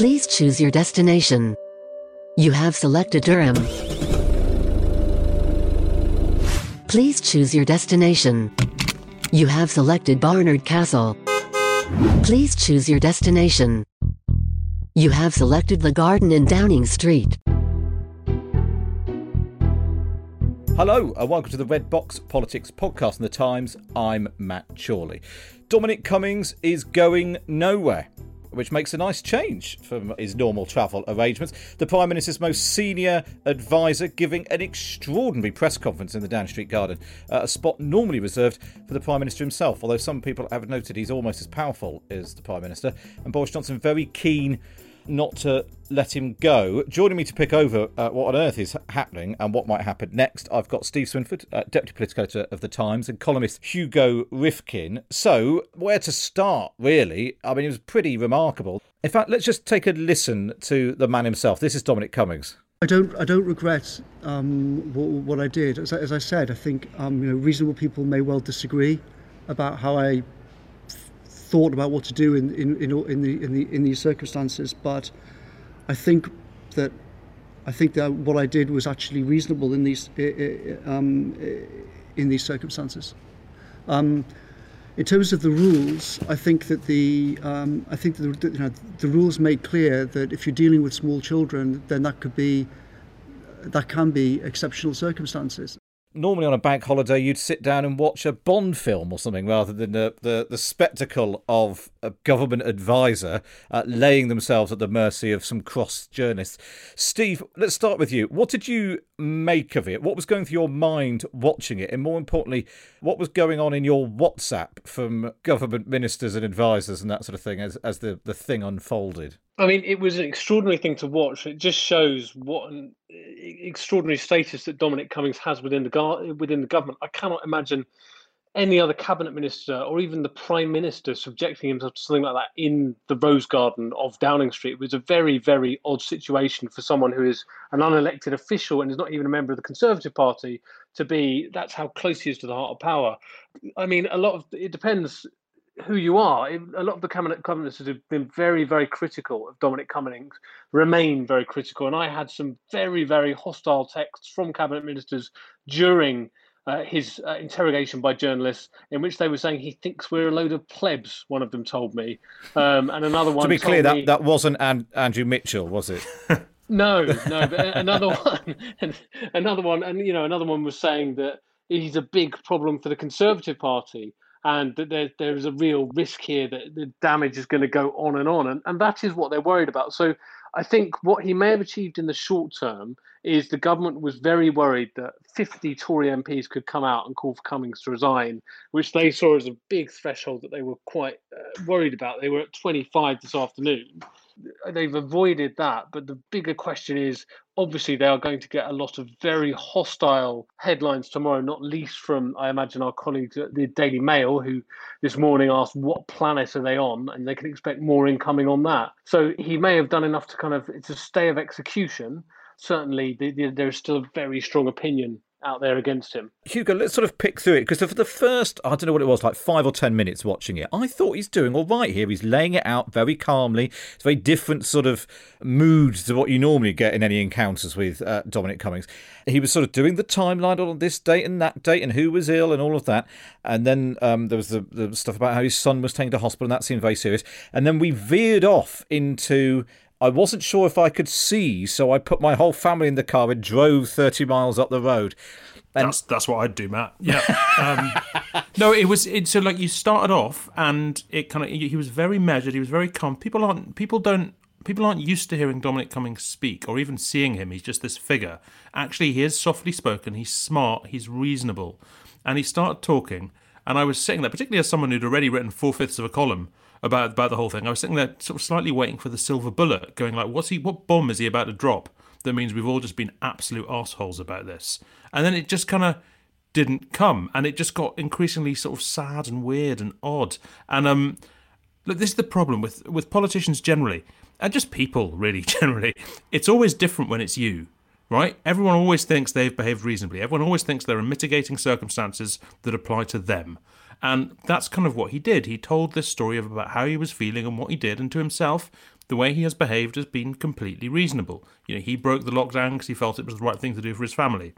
Please choose your destination. You have selected Durham. Please choose your destination. You have selected Barnard Castle. Please choose your destination. You have selected the garden in Downing Street. Hello, and welcome to the Red Box Politics podcast in the Times. I'm Matt Chorley. Dominic Cummings is going nowhere which makes a nice change from his normal travel arrangements. The Prime Minister's most senior advisor giving an extraordinary press conference in the Downing Street Garden, uh, a spot normally reserved for the Prime Minister himself, although some people have noted he's almost as powerful as the Prime Minister. And Boris Johnson very keen not to let him go. Joining me to pick over uh, what on earth is happening and what might happen next, I've got Steve Swinford, uh, Deputy Political Editor of The Times, and columnist Hugo Rifkin. So, where to start, really? I mean, it was pretty remarkable. In fact, let's just take a listen to the man himself. This is Dominic Cummings. I don't. I don't regret um, what, what, I did. As, as, I said, I think um, you know, reasonable people may well disagree about how I thought about what to do in in, in, in the in the in these circumstances. But I think that I think that what I did was actually reasonable in these um, in these circumstances. Um, in terms of the rules, I think that the um, I think that the, you know, the rules make clear that if you're dealing with small children, then that could be that can be exceptional circumstances normally on a bank holiday you'd sit down and watch a Bond film or something rather than the, the, the spectacle of a government advisor uh, laying themselves at the mercy of some cross journalists. Steve, let's start with you. What did you make of it? What was going through your mind watching it? And more importantly, what was going on in your WhatsApp from government ministers and advisors and that sort of thing as, as the, the thing unfolded? I mean, it was an extraordinary thing to watch. It just shows what an extraordinary status that Dominic Cummings has within the within the government. I cannot imagine any other cabinet minister or even the prime minister subjecting himself to something like that in the rose garden of Downing Street. It was a very, very odd situation for someone who is an unelected official and is not even a member of the Conservative Party to be. That's how close he is to the heart of power. I mean, a lot of it depends who you are. A lot of the cabinet ministers have been very, very critical of Dominic Cummings, remain very critical. And I had some very, very hostile texts from cabinet ministers during uh, his uh, interrogation by journalists, in which they were saying he thinks we're a load of plebs. One of them told me, um, and another one. to be clear, me, that that wasn't An- Andrew Mitchell, was it? no, no. But another one, another one, and you know, another one was saying that he's a big problem for the Conservative Party and that there, there is a real risk here that the damage is going to go on and on. And, and that is what they're worried about. So I think what he may have achieved in the short term is the government was very worried that 50 Tory MPs could come out and call for Cummings to resign, which they saw as a big threshold that they were quite uh, worried about. They were at 25 this afternoon Uh, they've avoided that. But the bigger question is obviously they are going to get a lot of very hostile headlines tomorrow, not least from, I imagine, our colleagues at the Daily Mail, who this morning asked what planet are they on, and they can expect more incoming on that. So he may have done enough to kind of, it's a stay of execution. Certainly, the, the, there is still a very strong opinion out there against him. Hugo, let's sort of pick through it because for the first, I don't know what it was, like five or ten minutes watching it, I thought he's doing all right here. He's laying it out very calmly. It's a very different sort of mood to what you normally get in any encounters with uh, Dominic Cummings. He was sort of doing the timeline on this date and that date and who was ill and all of that. And then um, there was the, the stuff about how his son was taken to hospital and that seemed very serious. And then we veered off into I wasn't sure if I could see, so I put my whole family in the car and drove 30 miles up the road. And that's that's what I'd do, Matt. Yeah. Um, no, it was it, so like you started off, and it kind of he was very measured. He was very calm. People aren't people don't people aren't used to hearing Dominic Cummings speak or even seeing him. He's just this figure. Actually, he is softly spoken. He's smart. He's reasonable, and he started talking, And I was sitting there, particularly as someone who'd already written four fifths of a column about about the whole thing. I was sitting there, sort of slightly waiting for the silver bullet, going like, "What's he? What bomb is he about to drop?" That means we've all just been absolute assholes about this. And then it just kind of didn't come, and it just got increasingly sort of sad and weird and odd. And um, look, this is the problem with with politicians generally, and just people really generally. It's always different when it's you right? Everyone always thinks they've behaved reasonably. Everyone always thinks there are mitigating circumstances that apply to them. And that's kind of what he did. He told this story of about how he was feeling and what he did, and to himself, the way he has behaved has been completely reasonable. You know, he broke the lockdown because he felt it was the right thing to do for his family.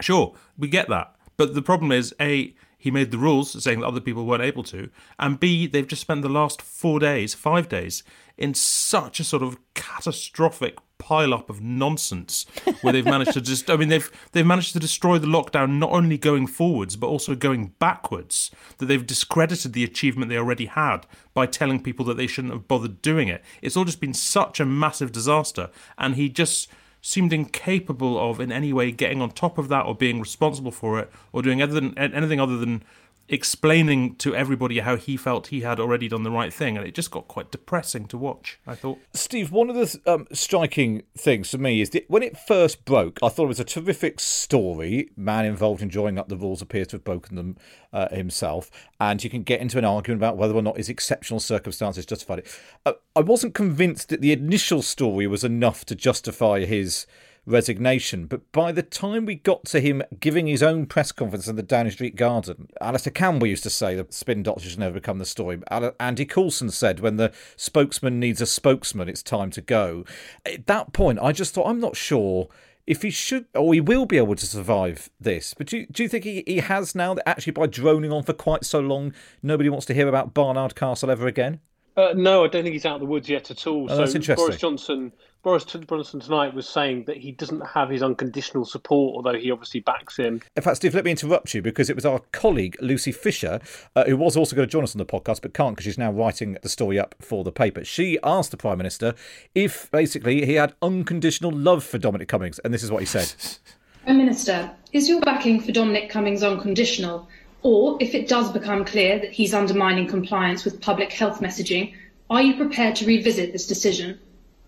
Sure, we get that. But the problem is, A, he made the rules saying that other people weren't able to, and B, they've just spent the last four days, five days, in such a sort of catastrophic pile up of nonsense where they've managed to just I mean they've they've managed to destroy the lockdown not only going forwards but also going backwards that they've discredited the achievement they already had by telling people that they shouldn't have bothered doing it. It's all just been such a massive disaster and he just seemed incapable of in any way getting on top of that or being responsible for it or doing other than, anything other than explaining to everybody how he felt he had already done the right thing, and it just got quite depressing to watch. I thought. Steve, one of the um, striking things for me is that when it first broke, I thought it was a terrific story. Man involved in drawing up the rules appears to have broken them uh, himself, and you can get into an argument about whether or not his exceptional circumstances justified it. Uh, I wasn't convinced that the initial story was enough to justify his resignation. But by the time we got to him giving his own press conference in the Downing Street Garden, Alastair Campbell used to say the spin doctor should never become the story. Andy Coulson said when the spokesman needs a spokesman, it's time to go. At that point, I just thought, I'm not sure if he should or he will be able to survive this. But do you, do you think he, he has now that actually by droning on for quite so long, nobody wants to hear about Barnard Castle ever again? Uh, no, I don't think he's out of the woods yet at all. Oh, so Boris Johnson Boris Johnson tonight was saying that he doesn't have his unconditional support, although he obviously backs him. In fact, Steve, let me interrupt you because it was our colleague Lucy Fisher, uh, who was also going to join us on the podcast but can't because she's now writing the story up for the paper. She asked the Prime Minister if basically he had unconditional love for Dominic Cummings, and this is what he said. Prime Minister, is your backing for Dominic Cummings unconditional? Or if it does become clear that he's undermining compliance with public health messaging, are you prepared to revisit this decision?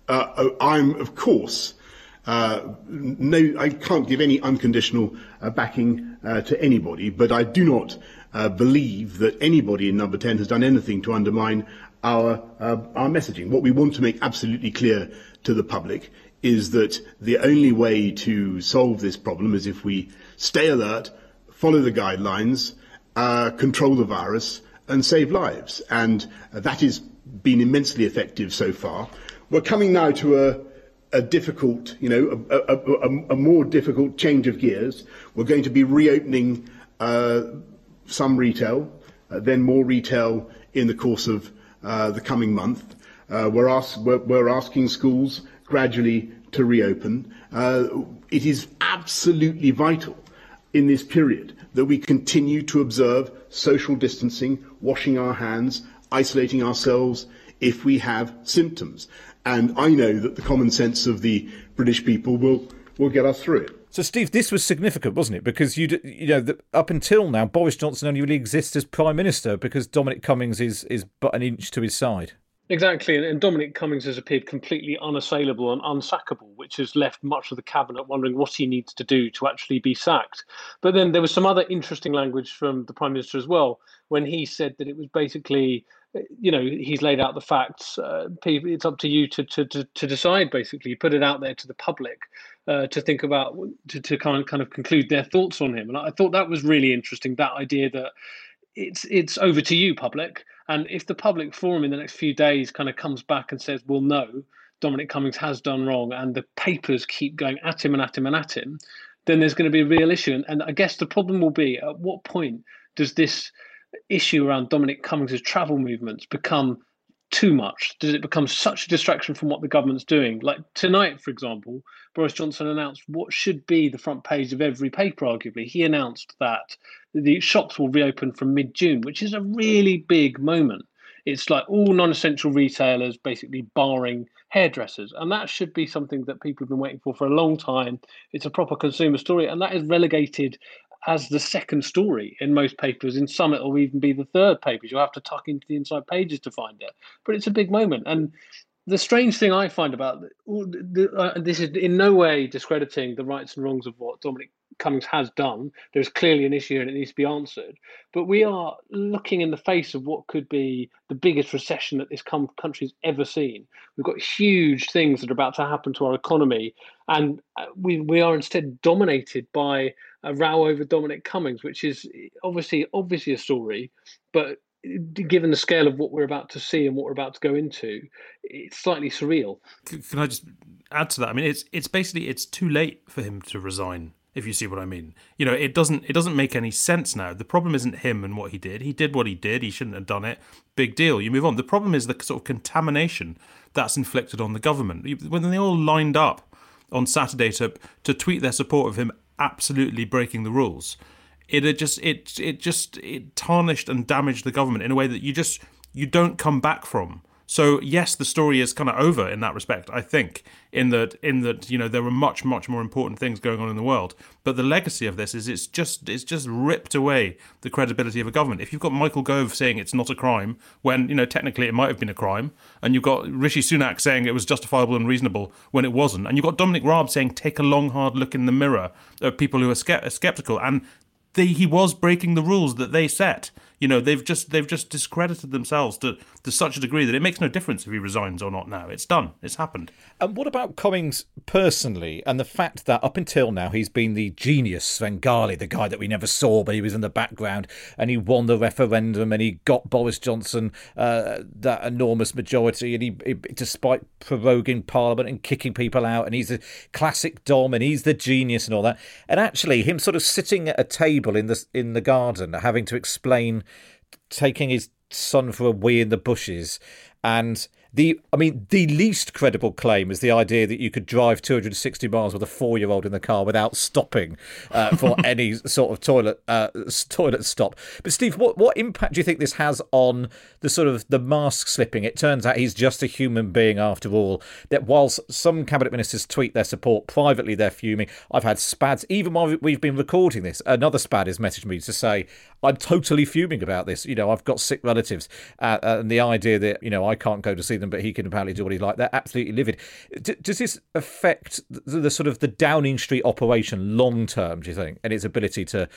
Uh, oh, I'm, of course, uh, no, I can't give any unconditional uh, backing uh, to anybody, but I do not uh, believe that anybody in Number 10 has done anything to undermine our, uh, our messaging. What we want to make absolutely clear to the public is that the only way to solve this problem is if we stay alert, follow the guidelines, control the virus, and save lives. And that has been immensely effective so far. We're coming now to a, a difficult, you know, a, a, a, more difficult change of gears. We're going to be reopening uh, some retail, uh, then more retail in the course of uh, the coming month. Uh, we're, ask, we're, we're, asking schools gradually to reopen. Uh, it is absolutely vital in this period that we continue to observe social distancing, washing our hands, isolating ourselves if we have symptoms. And I know that the common sense of the British people will, will get us through it. So, Steve, this was significant, wasn't it? Because you, you know, the, up until now, Boris Johnson only really exists as prime minister because Dominic Cummings is is but an inch to his side. Exactly, and Dominic Cummings has appeared completely unassailable and unsackable, which has left much of the cabinet wondering what he needs to do to actually be sacked. But then there was some other interesting language from the prime minister as well when he said that it was basically you know he's laid out the facts uh, it's up to you to, to, to, to decide basically put it out there to the public uh, to think about to, to kind of kind of conclude their thoughts on him and i thought that was really interesting that idea that it's it's over to you public and if the public forum in the next few days kind of comes back and says well no dominic cummings has done wrong and the papers keep going at him and at him and at him then there's going to be a real issue and, and i guess the problem will be at what point does this issue around Dominic Cummings' travel movements become too much? Does it become such a distraction from what the government's doing? Like tonight, for example, Boris Johnson announced what should be the front page of every paper, arguably. He announced that the shops will reopen from mid June, which is a really big moment. It's like all non essential retailers basically barring hairdressers. And that should be something that people have been waiting for for a long time. It's a proper consumer story. And that is relegated as the second story in most papers. In some, it will even be the third pages. You'll have to tuck into the inside pages to find it. But it's a big moment. And the strange thing I find about uh, this is in no way discrediting the rights and wrongs of what Dominic Cummings has done. There's clearly an issue and it needs to be answered. But we are looking in the face of what could be the biggest recession that this com- country's ever seen. We've got huge things that are about to happen to our economy, and uh, we we are instead dominated by a row over Dominic Cummings, which is obviously obviously a story, but given the scale of what we're about to see and what we're about to go into, it's slightly surreal. Can I just add to that? I mean, it's it's basically it's too late for him to resign if you see what I mean. You know, it doesn't it doesn't make any sense now. The problem isn't him and what he did. He did what he did. He shouldn't have done it. Big deal. You move on. The problem is the sort of contamination that's inflicted on the government. When they all lined up on Saturday to to tweet their support of him absolutely breaking the rules, it just it it just it tarnished and damaged the government in a way that you just you don't come back from. So yes, the story is kind of over in that respect. I think in that in that you know there were much much more important things going on in the world. But the legacy of this is it's just it's just ripped away the credibility of a government. If you've got Michael Gove saying it's not a crime when you know technically it might have been a crime, and you've got Rishi Sunak saying it was justifiable and reasonable when it wasn't, and you've got Dominic Raab saying take a long hard look in the mirror of people who are, ske- skeptical, and they, he was breaking the rules that they set. You know, they've just they've just discredited themselves to, to such a degree that it makes no difference if he resigns or not now. It's done. It's happened. And what about Cummings personally and the fact that up until now he's been the genius Svengali, the guy that we never saw, but he was in the background and he won the referendum and he got Boris Johnson uh, that enormous majority and he, he, despite proroguing Parliament and kicking people out and he's a classic Dom and he's the genius and all that. And actually, him sort of sitting at a table in the in the garden having to explain taking his son for a wee in the bushes and the I mean, the least credible claim is the idea that you could drive 260 miles with a four-year-old in the car without stopping uh, for any sort of toilet uh, toilet stop. But Steve, what what impact do you think this has on the sort of the mask slipping? It turns out he's just a human being after all. That whilst some cabinet ministers tweet their support privately, they're fuming. I've had spads even while we've been recording this. Another spad has messaged me to say I'm totally fuming about this. You know, I've got sick relatives, uh, and the idea that you know I can't go to see them, but he can apparently do what he like. They're absolutely livid. D- does this affect the, the, sort of the Downing Street operation long term? Do you think, and its ability to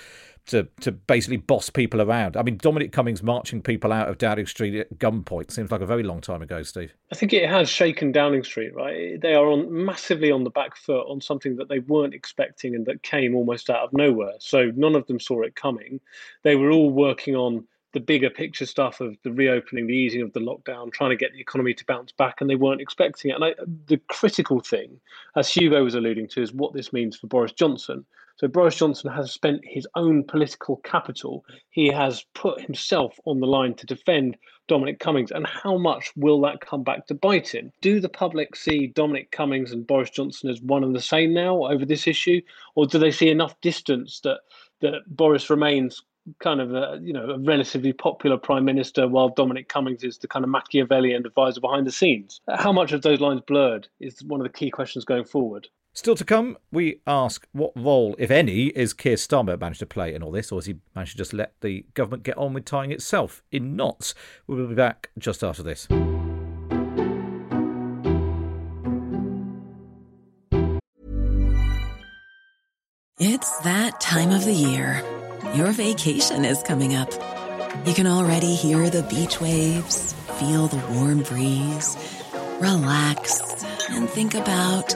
to to basically boss people around. I mean, Dominic Cummings marching people out of Downing Street at gunpoint seems like a very long time ago, Steve. I think it has shaken Downing Street, right? They are on massively on the back foot on something that they weren't expecting and that came almost out of nowhere. So none of them saw it coming. They were all working on the bigger picture stuff of the reopening, the easing of the lockdown, trying to get the economy to bounce back, and they weren't expecting it. And I, the critical thing, as Hugo was alluding to, is what this means for Boris Johnson. So Boris Johnson has spent his own political capital. He has put himself on the line to defend Dominic Cummings. And how much will that come back to bite him? Do the public see Dominic Cummings and Boris Johnson as one and the same now over this issue? Or do they see enough distance that, that Boris remains kind of a you know a relatively popular prime minister while Dominic Cummings is the kind of Machiavellian advisor behind the scenes. How much of those lines blurred is one of the key questions going forward. Still to come, we ask what role, if any, is Keir Starmer managed to play in all this, or has he managed to just let the government get on with tying itself in knots? We'll be back just after this. It's that time of the year. Your vacation is coming up. You can already hear the beach waves, feel the warm breeze, relax, and think about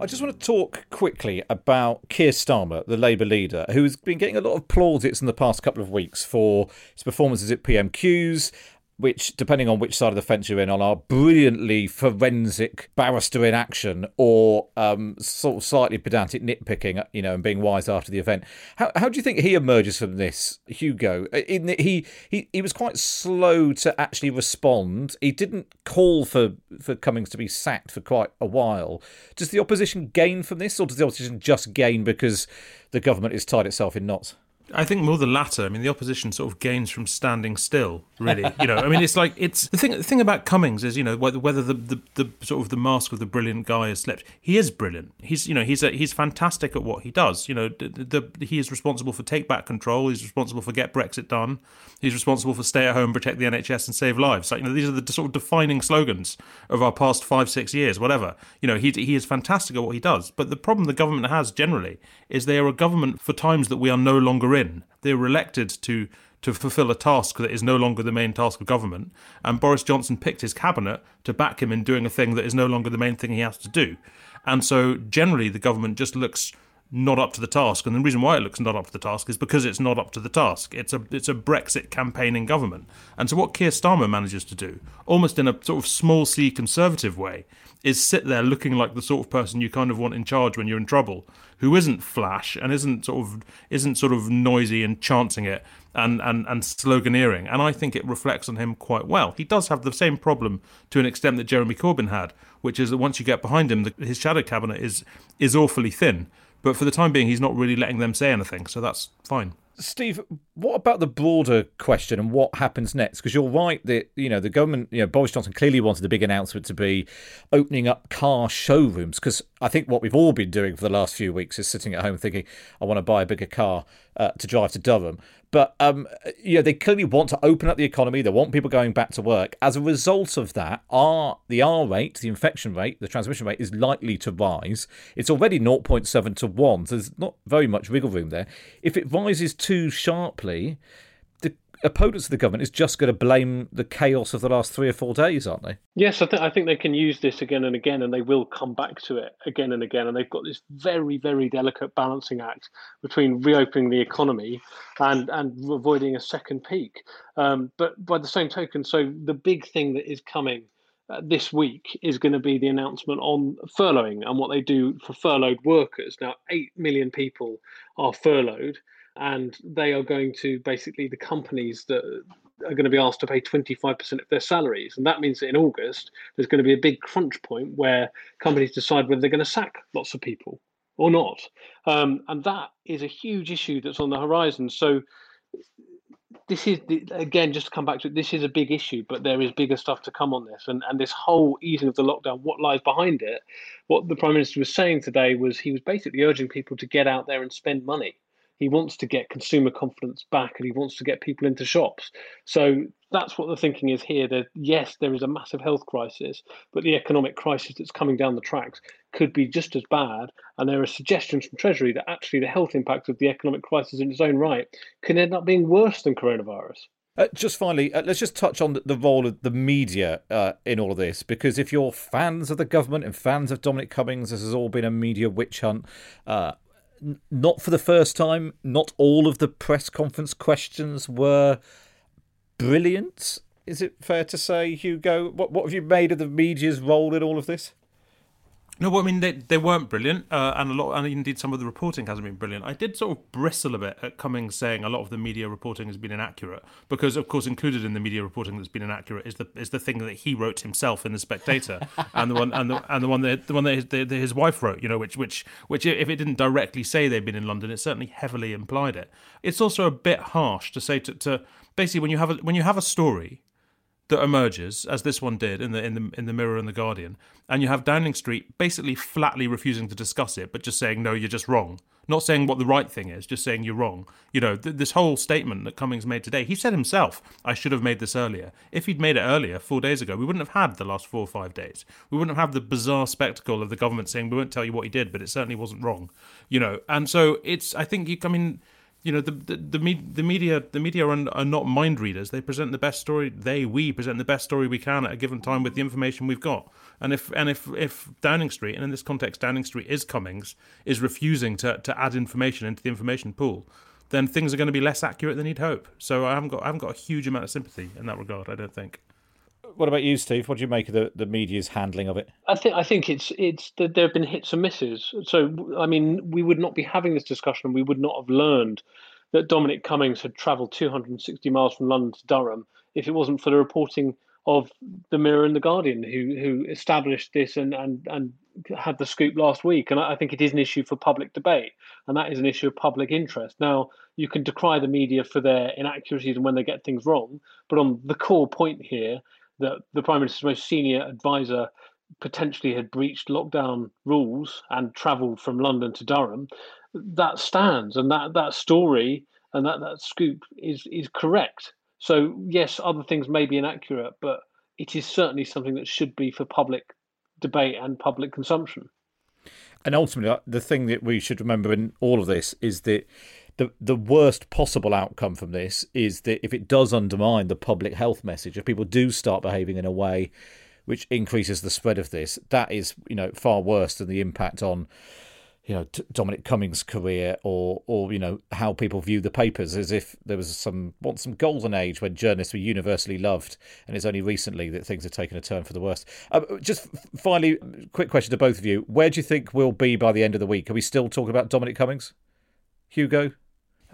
I just want to talk quickly about Keir Starmer, the Labour leader, who's been getting a lot of plaudits in the past couple of weeks for his performances at PMQs which, depending on which side of the fence you're in on, are brilliantly forensic barrister in action or um, sort of slightly pedantic nitpicking, you know, and being wise after the event. How, how do you think he emerges from this, Hugo? In he, he he was quite slow to actually respond. He didn't call for, for Cummings to be sacked for quite a while. Does the opposition gain from this, or does the opposition just gain because the government is tied itself in knots? I think more the latter. I mean, the opposition sort of gains from standing still. Really, you know. I mean, it's like it's the thing. The thing about Cummings is, you know, whether, whether the, the, the sort of the mask of the brilliant guy has slipped. He is brilliant. He's you know he's a, he's fantastic at what he does. You know, the, the, he is responsible for take back control. He's responsible for get Brexit done. He's responsible for stay at home, protect the NHS, and save lives. Like you know, these are the sort of defining slogans of our past five six years. Whatever. You know, he he is fantastic at what he does. But the problem the government has generally is they are a government for times that we are no longer in. They were elected to to fulfill a task that is no longer the main task of government, and Boris Johnson picked his cabinet to back him in doing a thing that is no longer the main thing he has to do. And so generally the government just looks not up to the task. And the reason why it looks not up to the task is because it's not up to the task. It's a it's a Brexit campaigning government. And so what Keir Starmer manages to do, almost in a sort of small c conservative way, is sit there looking like the sort of person you kind of want in charge when you're in trouble, who isn't flash and isn't sort of isn't sort of noisy and chancing it and, and, and sloganeering. And I think it reflects on him quite well. He does have the same problem to an extent that Jeremy Corbyn had, which is that once you get behind him, the, his shadow cabinet is is awfully thin. But for the time being, he's not really letting them say anything, so that's fine. Steve, what about the broader question and what happens next? Because you're right that you know the government, you know Boris Johnson clearly wanted the big announcement to be opening up car showrooms. Because I think what we've all been doing for the last few weeks is sitting at home thinking, I want to buy a bigger car uh, to drive to Durham. But um, you know, they clearly want to open up the economy. They want people going back to work. As a result of that, R the R rate, the infection rate, the transmission rate is likely to rise. It's already 0.7 to one. So there's not very much wiggle room there. If it rises too sharply, opponents of the government is just going to blame the chaos of the last three or four days, aren't they? Yes, I, th- I think they can use this again and again, and they will come back to it again and again. And they've got this very, very delicate balancing act between reopening the economy and and avoiding a second peak. Um, but by the same token, so the big thing that is coming. Uh, this week is going to be the announcement on furloughing and what they do for furloughed workers. Now, 8 million people are furloughed and they are going to basically the companies that are going to be asked to pay 25% of their salaries. And that means that in August, there's going to be a big crunch point where companies decide whether they're going to sack lots of people or not. Um, and that is a huge issue that's on the horizon. So, this is again just to come back to it this is a big issue but there is bigger stuff to come on this and and this whole easing of the lockdown what lies behind it what the prime minister was saying today was he was basically urging people to get out there and spend money he wants to get consumer confidence back and he wants to get people into shops. So that's what the thinking is here. That yes, there is a massive health crisis, but the economic crisis that's coming down the tracks could be just as bad. And there are suggestions from Treasury that actually the health impact of the economic crisis in its own right can end up being worse than coronavirus. Uh, just finally, uh, let's just touch on the, role of the media uh, in all of this, because if you're fans of the government and fans of Dominic Cummings, this has all been a media witch hunt. Not for the first time, not all of the press conference questions were brilliant. Is it fair to say, Hugo? What what have you made of the media's role in all of this? No, well, I mean they they weren't brilliant, uh, and a lot, and indeed some of the reporting hasn't been brilliant. I did sort of bristle a bit at Cummings saying a lot of the media reporting has been inaccurate, because of course included in the media reporting that's been inaccurate is the is the thing that he wrote himself in the Spectator, and the one and the and the one that the one that his, the, his wife wrote, you know, which which which if it didn't directly say they'd been in London, it certainly heavily implied it. It's also a bit harsh to say to, to basically when you have a when you have a story that emerges, as this one did in the in the in the Mirror and the Guardian, and you have Downing Street basically flatly refusing to discuss it, but just saying no, you're just wrong. Not saying what the right thing is, just saying you're wrong. You know, th- this whole statement that Cummings made today, he said himself, I should have made this earlier. If he'd made it earlier, four days ago, we wouldn't have had the last four or five days. We wouldn't have had the bizarre spectacle of the government saying, we won't tell you what he did, but it certainly wasn't wrong. You know, and so it's, I think, you, I mean, you know the the the, the media the media are, are, not mind readers. They present the best story. They we present the best story we can at a given time with the information we've got. And if and if if Downing Street and in this context Downing Street is Cummings is refusing to to add information into the information pool, then things are going to be less accurate than you'd hope. So I haven't got I haven't got a huge amount of sympathy in that regard. I don't think. What about you, Steve? What do you make of the, the media's handling of it? I think I think it's it's that there have been hits and misses. So I mean, we would not be having this discussion. And we would not have learned that Dominic Cummings had travelled 260 miles from London to Durham if it wasn't for the reporting of the Mirror and the Guardian, who who established this and and and had the scoop last week. And I think it is an issue for public debate, and that is an issue of public interest. Now, you can decry the media for their inaccuracies and when they get things wrong, but on the core point here, that the Prime Minister's most senior advisor potentially had breached lockdown rules and travelled from London to Durham, that stands, and that that story and that that scoop is is correct. So, yes, other things may be inaccurate, but it is certainly something that should be for public debate and public consumption. And ultimately, uh, the thing that we should remember in all of this is that the the worst possible outcome from this is that if it does undermine the public health message, if people do start behaving in a way which increases the spread of this, that is you know far worse than the impact on you know Dominic Cummings' career, or or you know how people view the papers, as if there was some once some golden age when journalists were universally loved, and it's only recently that things have taken a turn for the worst. Um, just finally, quick question to both of you: Where do you think we'll be by the end of the week? Are we still talking about Dominic Cummings, Hugo?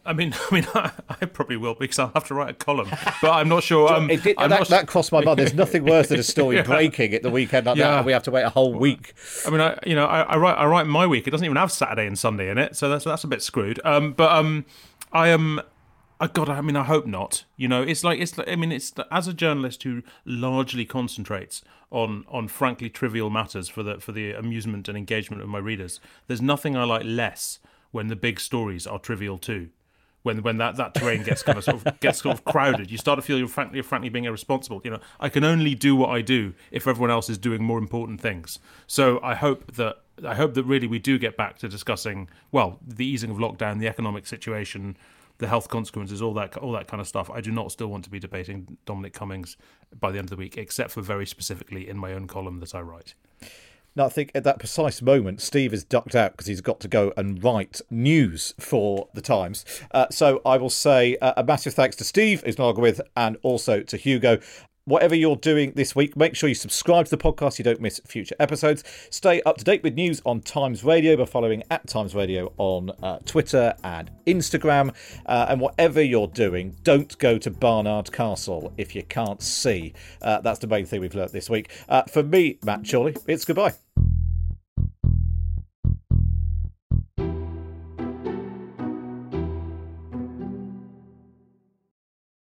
I mean, I mean, I, I, probably will because I'll have to write a column, but I'm not sure. Um, did, that, not... that, crossed my mind. There's nothing worse than a story yeah. breaking at the weekend like yeah. that, and we have to wait a whole week. I mean, I, you know, I, I, write, I write my week. It doesn't even have Saturday and Sunday in it, so that's that's a bit screwed. Um, but um, I am. I God, I mean, I hope not. You know, it's like it's. I mean, it's as a journalist who largely concentrates on on frankly trivial matters for the for the amusement and engagement of my readers. There's nothing I like less when the big stories are trivial too when when that, that terrain gets kind of sort of gets sort of crowded, you start to feel you're frankly you're frankly being irresponsible. You know, I can only do what I do if everyone else is doing more important things. So I hope that I hope that really we do get back to discussing well the easing of lockdown, the economic situation, the health consequences, all that all that kind of stuff. I do not still want to be debating Dominic Cummings by the end of the week, except for very specifically in my own column that I write. Now, I think at that precise moment, Steve is ducked out because he's got to go and write news for the Times. Uh, so I will say uh, a massive thanks to Steve, who's not with, and also to Hugo. Whatever you're doing this week, make sure you subscribe to the podcast so you don't miss future episodes. Stay up to date with news on Times Radio by following at Times Radio on uh, Twitter and Instagram. Uh, and whatever you're doing, don't go to Barnard Castle if you can't see. Uh, that's the main thing we've learnt this week. Uh, for me, Matt Chorley, it's goodbye.